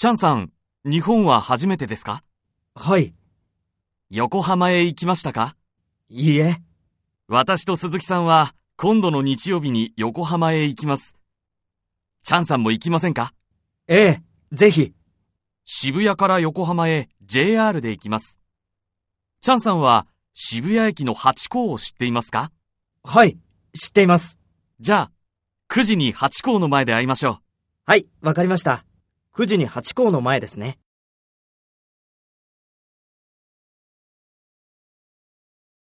チャンさん、日本は初めてですか？はい。横浜へ行きましたか？いいえ。私と鈴木さんは今度の日曜日に横浜へ行きます。チャンさんも行きませんか？ええ、ぜひ。渋谷から横浜へ JR で行きます。チャンさんは渋谷駅のハチ公を知っていますか？はい。知っています。じゃあ、9時にハチ公の前で会いましょう。はい、わかりました。9時に八校の前ですね。